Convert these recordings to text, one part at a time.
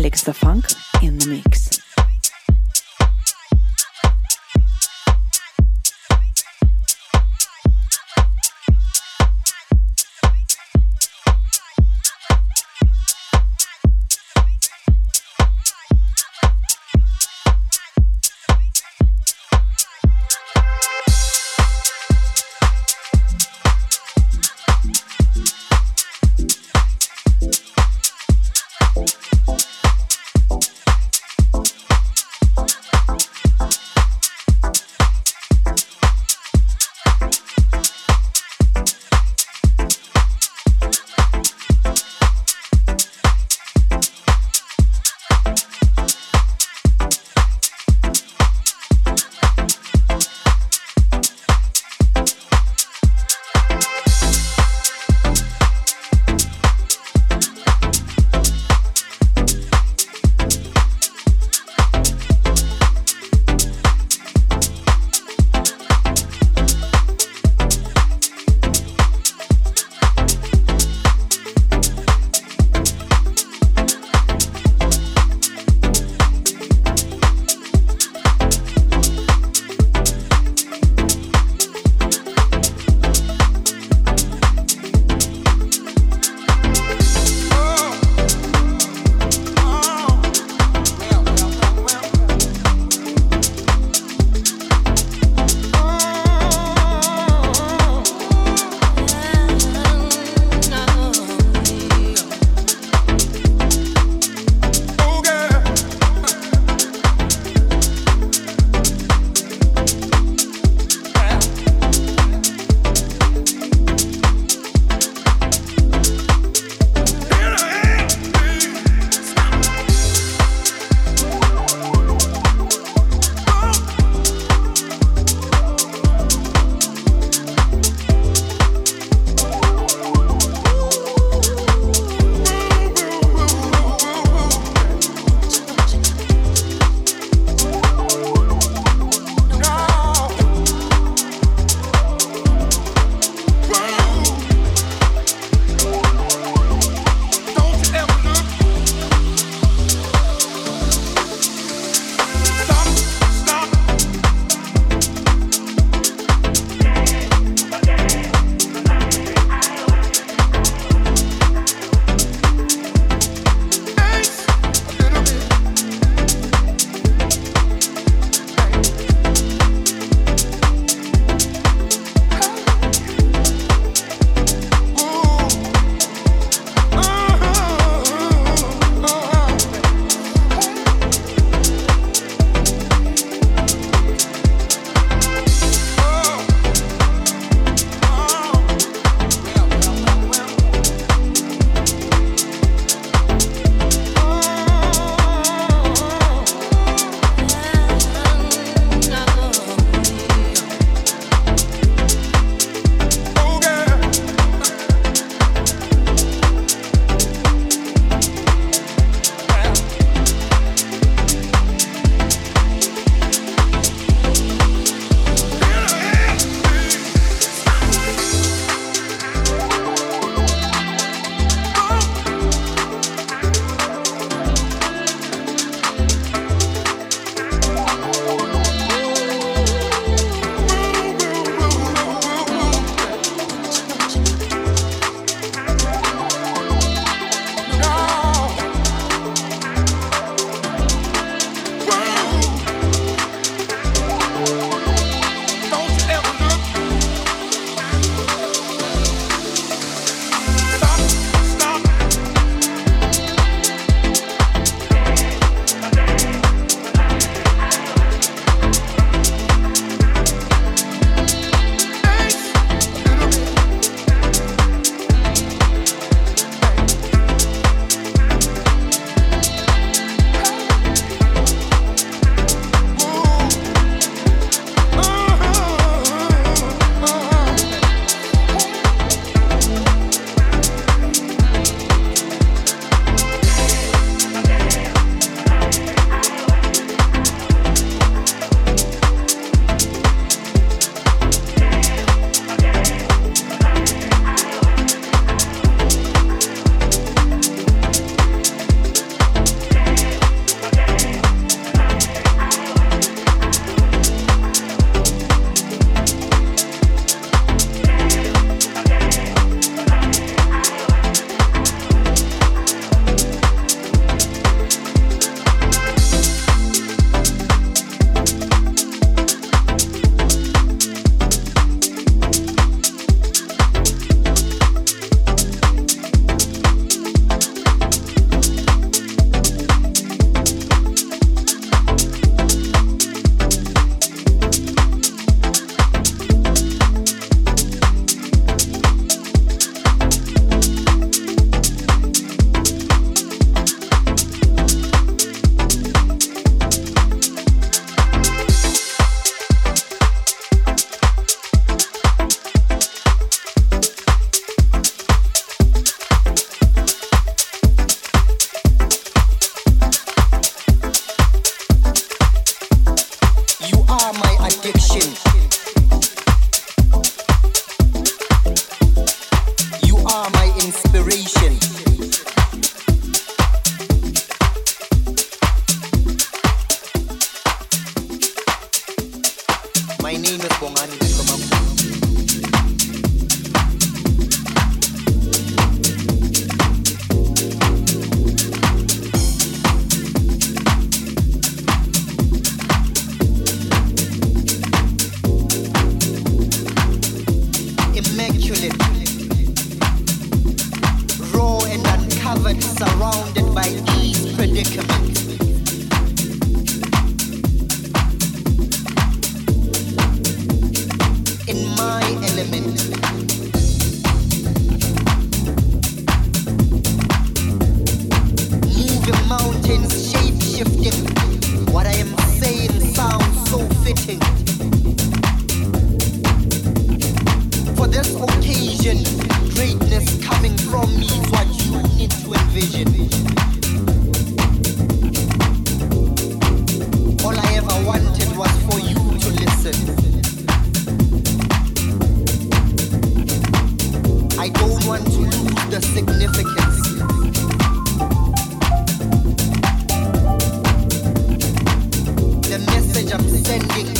Felix Da Funk in the mix.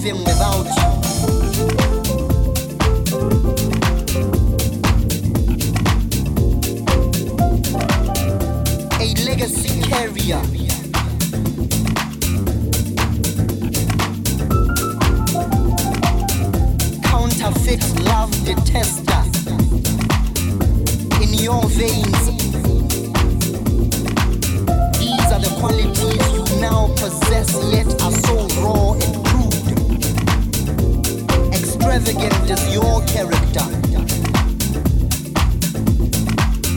vemos character.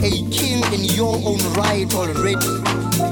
A king in your own right already.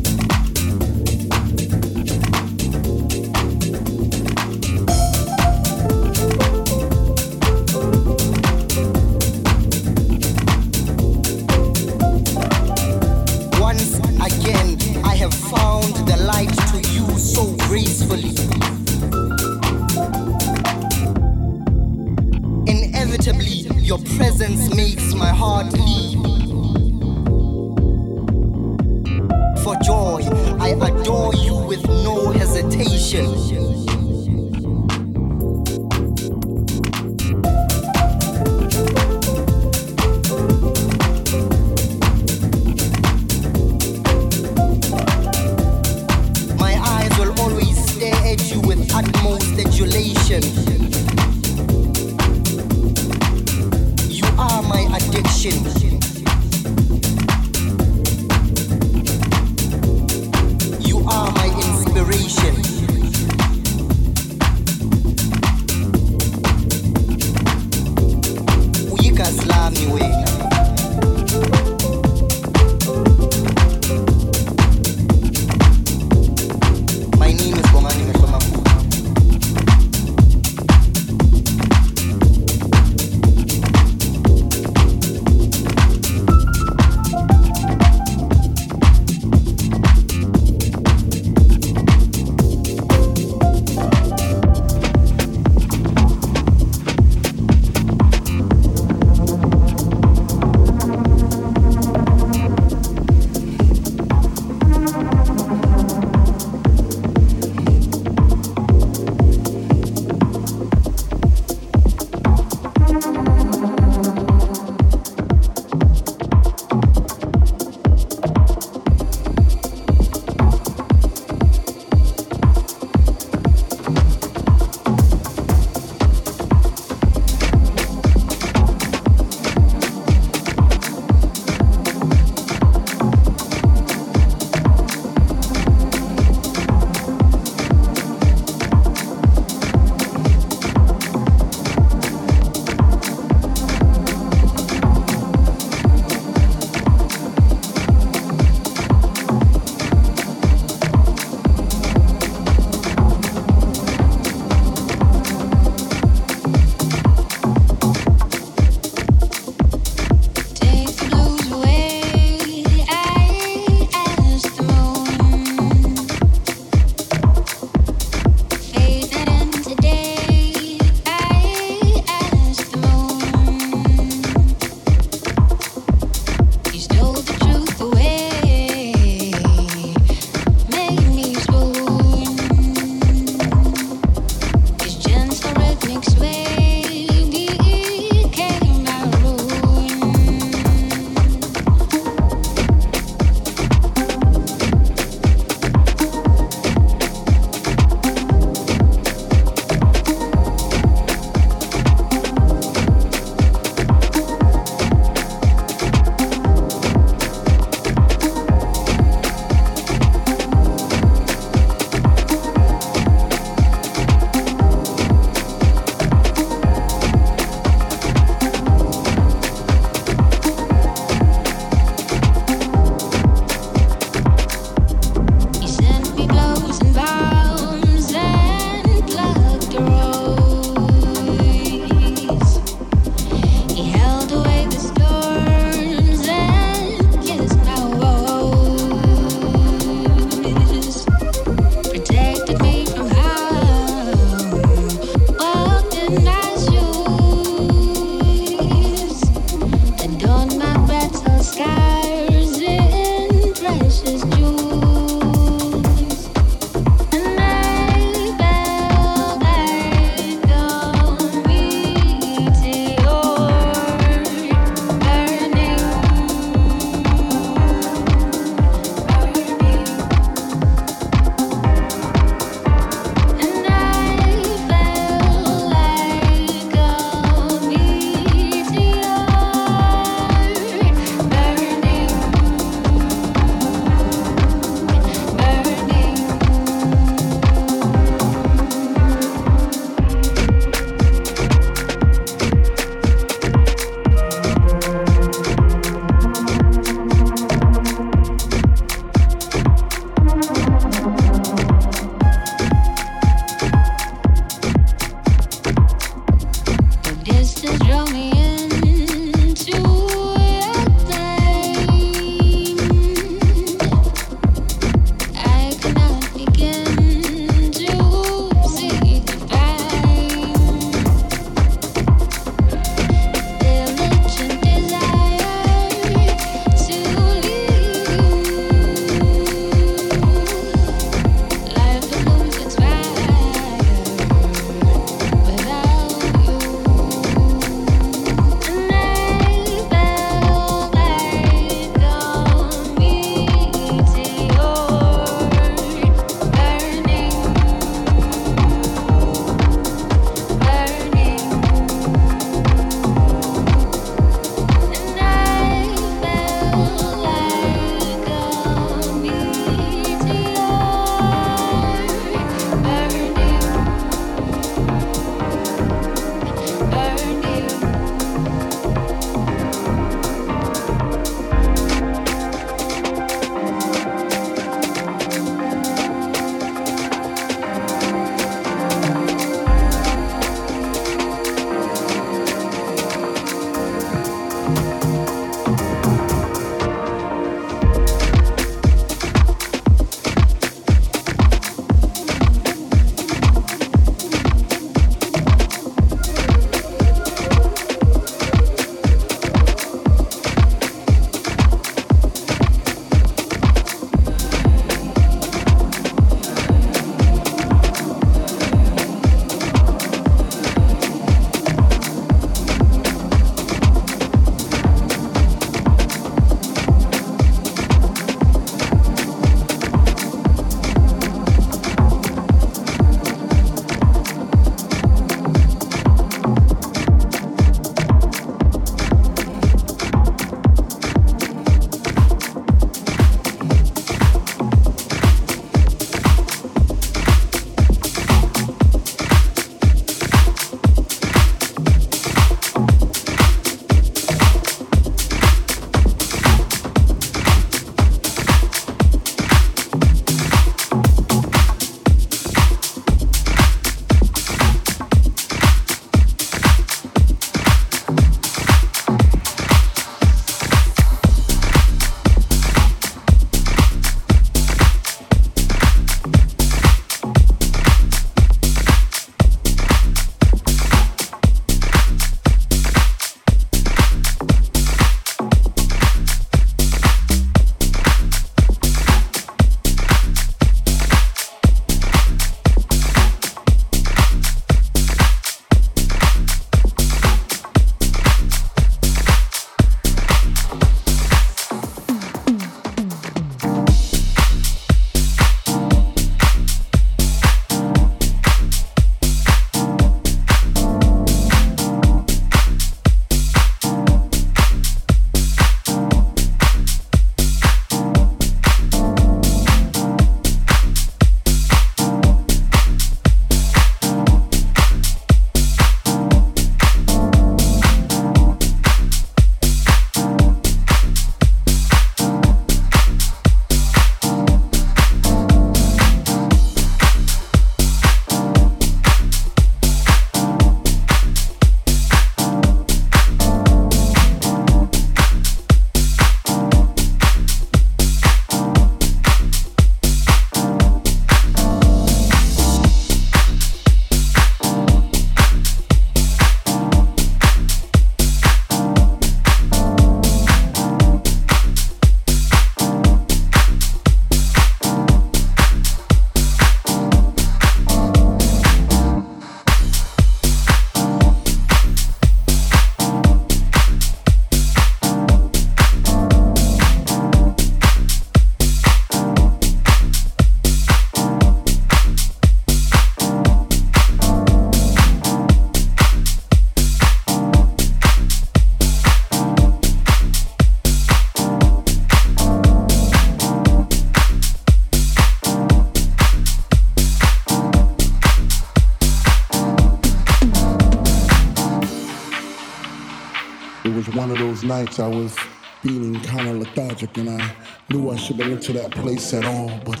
Nights I was feeling kind of lethargic and I knew I shouldn't enter that place at all. But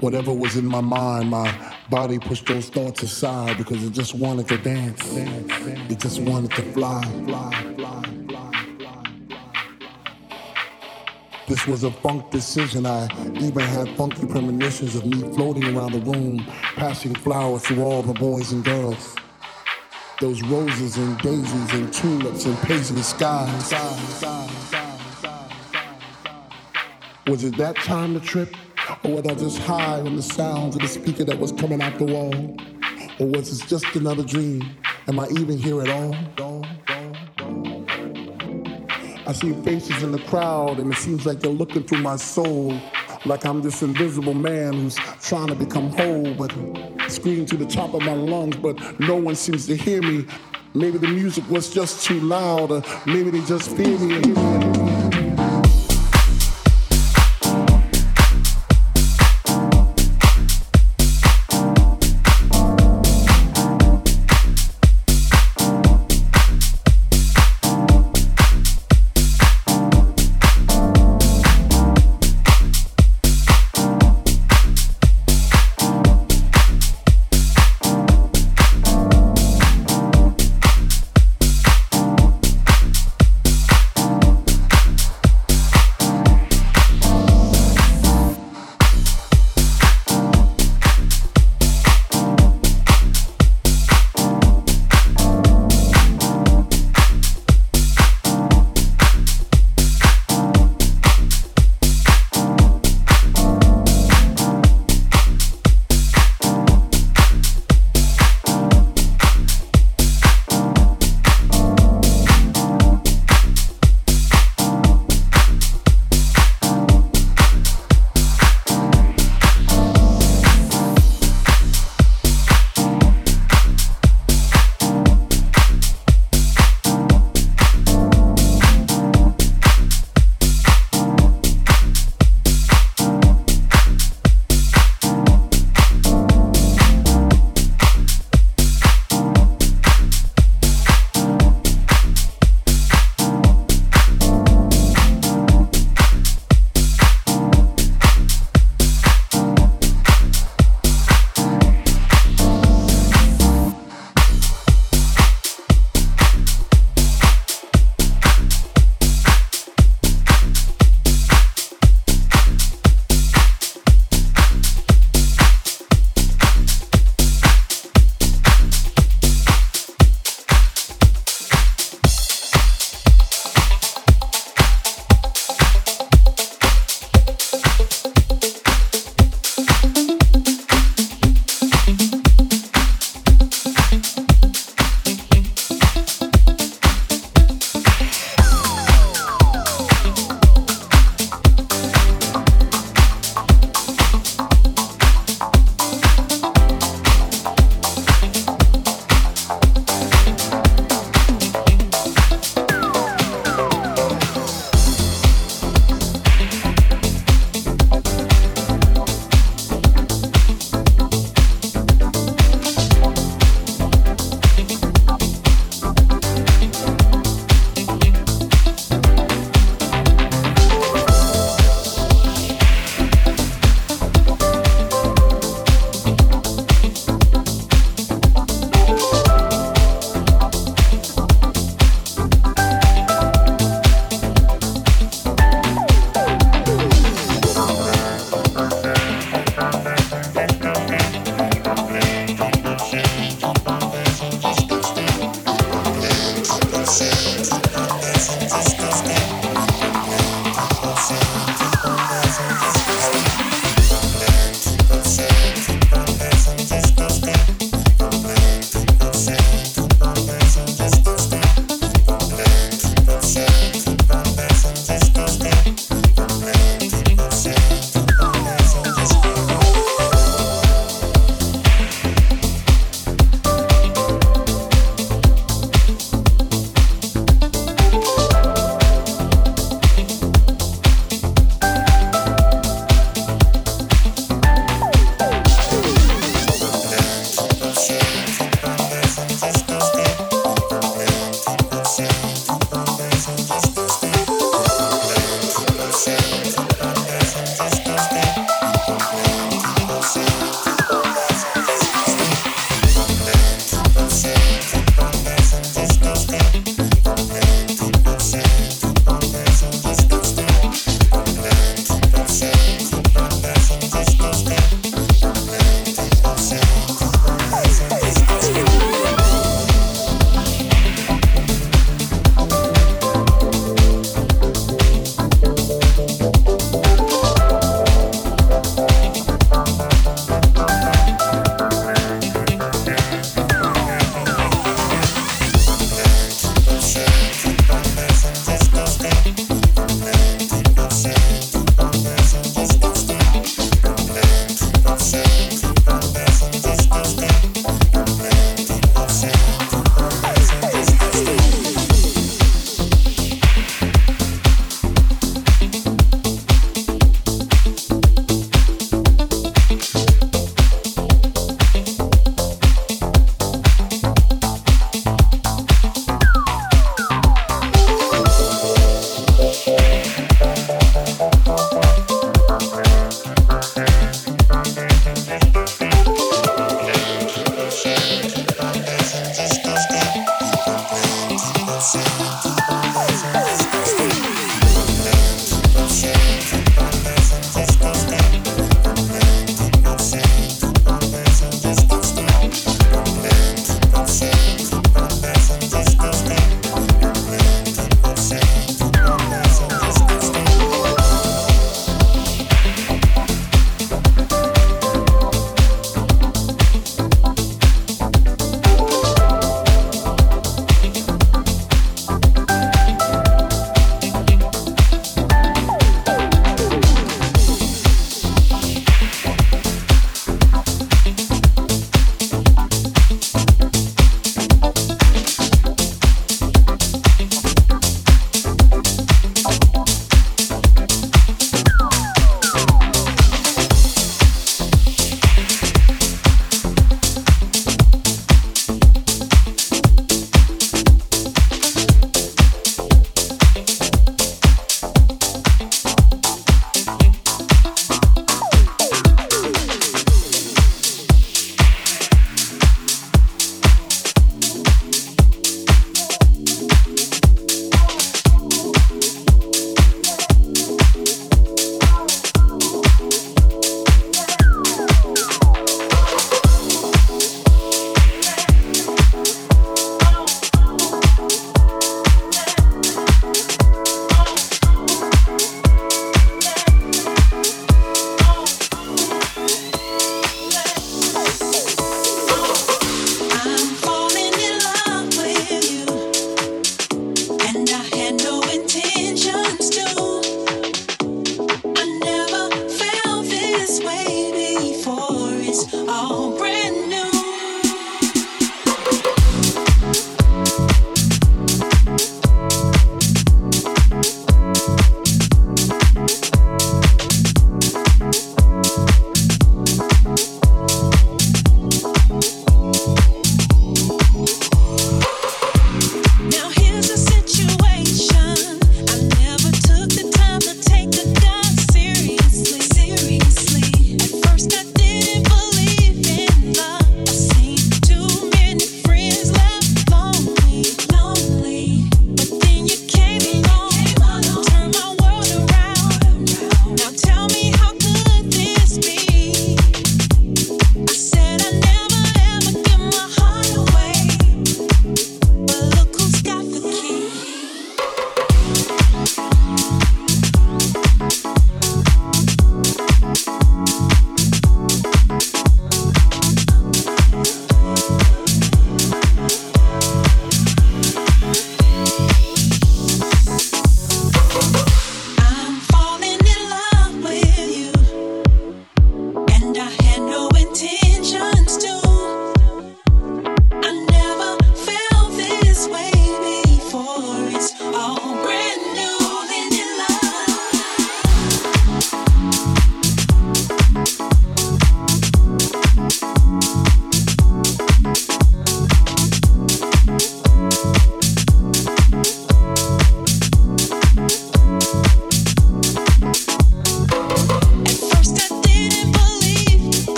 whatever was in my mind, my body pushed those thoughts aside because it just wanted to dance. It just wanted to fly, fly, fly. This was a funk decision. I even had funky premonitions of me floating around the room, passing flowers to all the boys and girls. Those roses and daisies and tulips and paisley skies. Was it that time to trip? Or was I just high on the sounds of the speaker that was coming out the wall? Or was this just another dream? Am I even here at all? I see faces in the crowd and it seems like they're looking through my soul. Like I'm this invisible man who's trying to become whole, but screaming to the top of my lungs, but no one seems to hear me. Maybe the music was just too loud, or maybe they just fear me.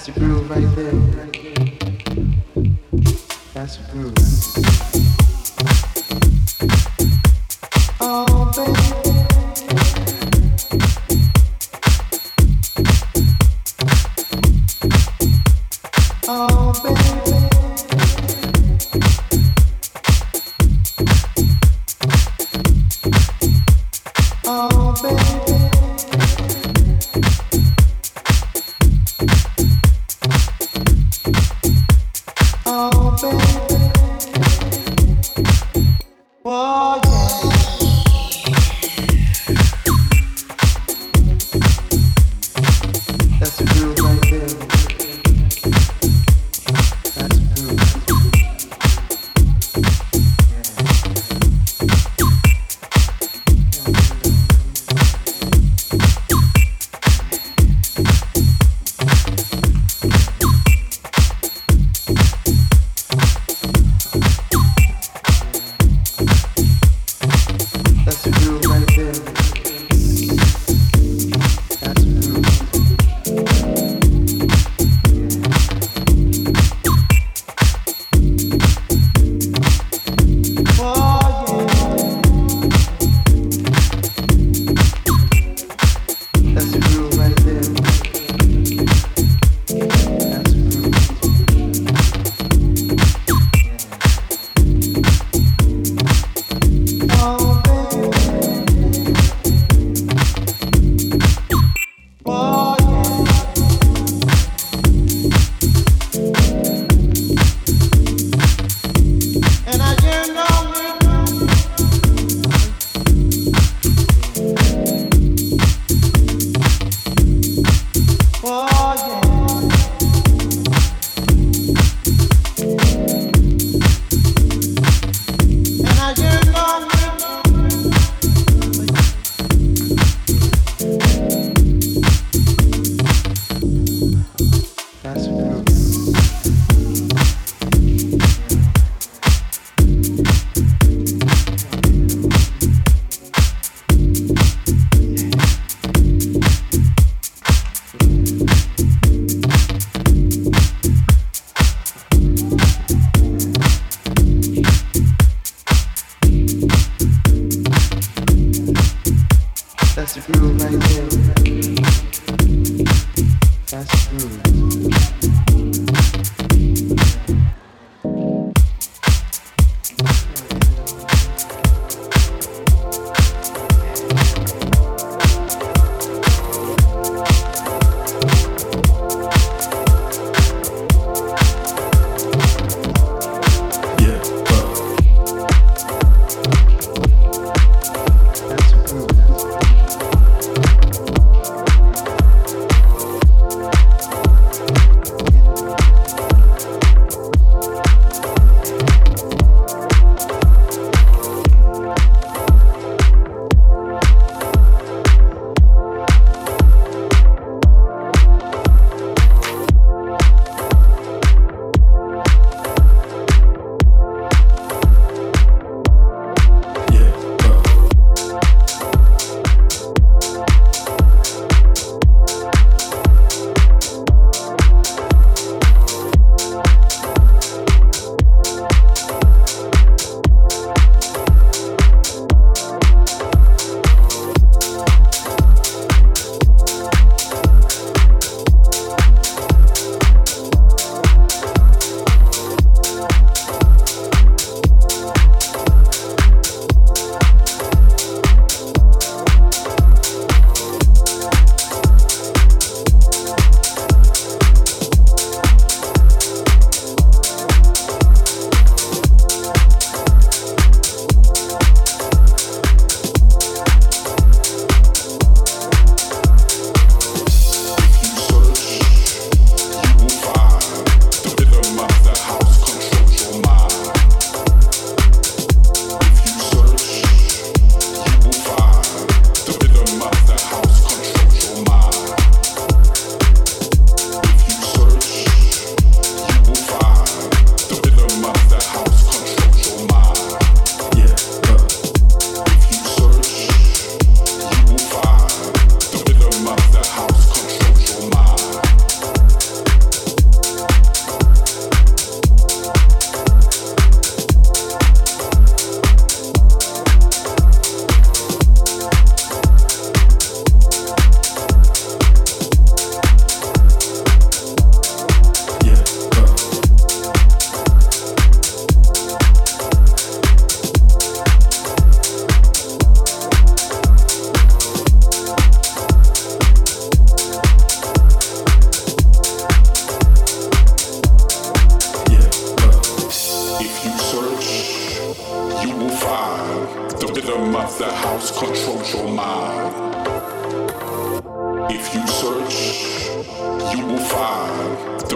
That's the groove right there. That's the groove.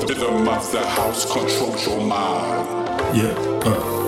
Rhythm of the house controls your mind. Yeah. Uh.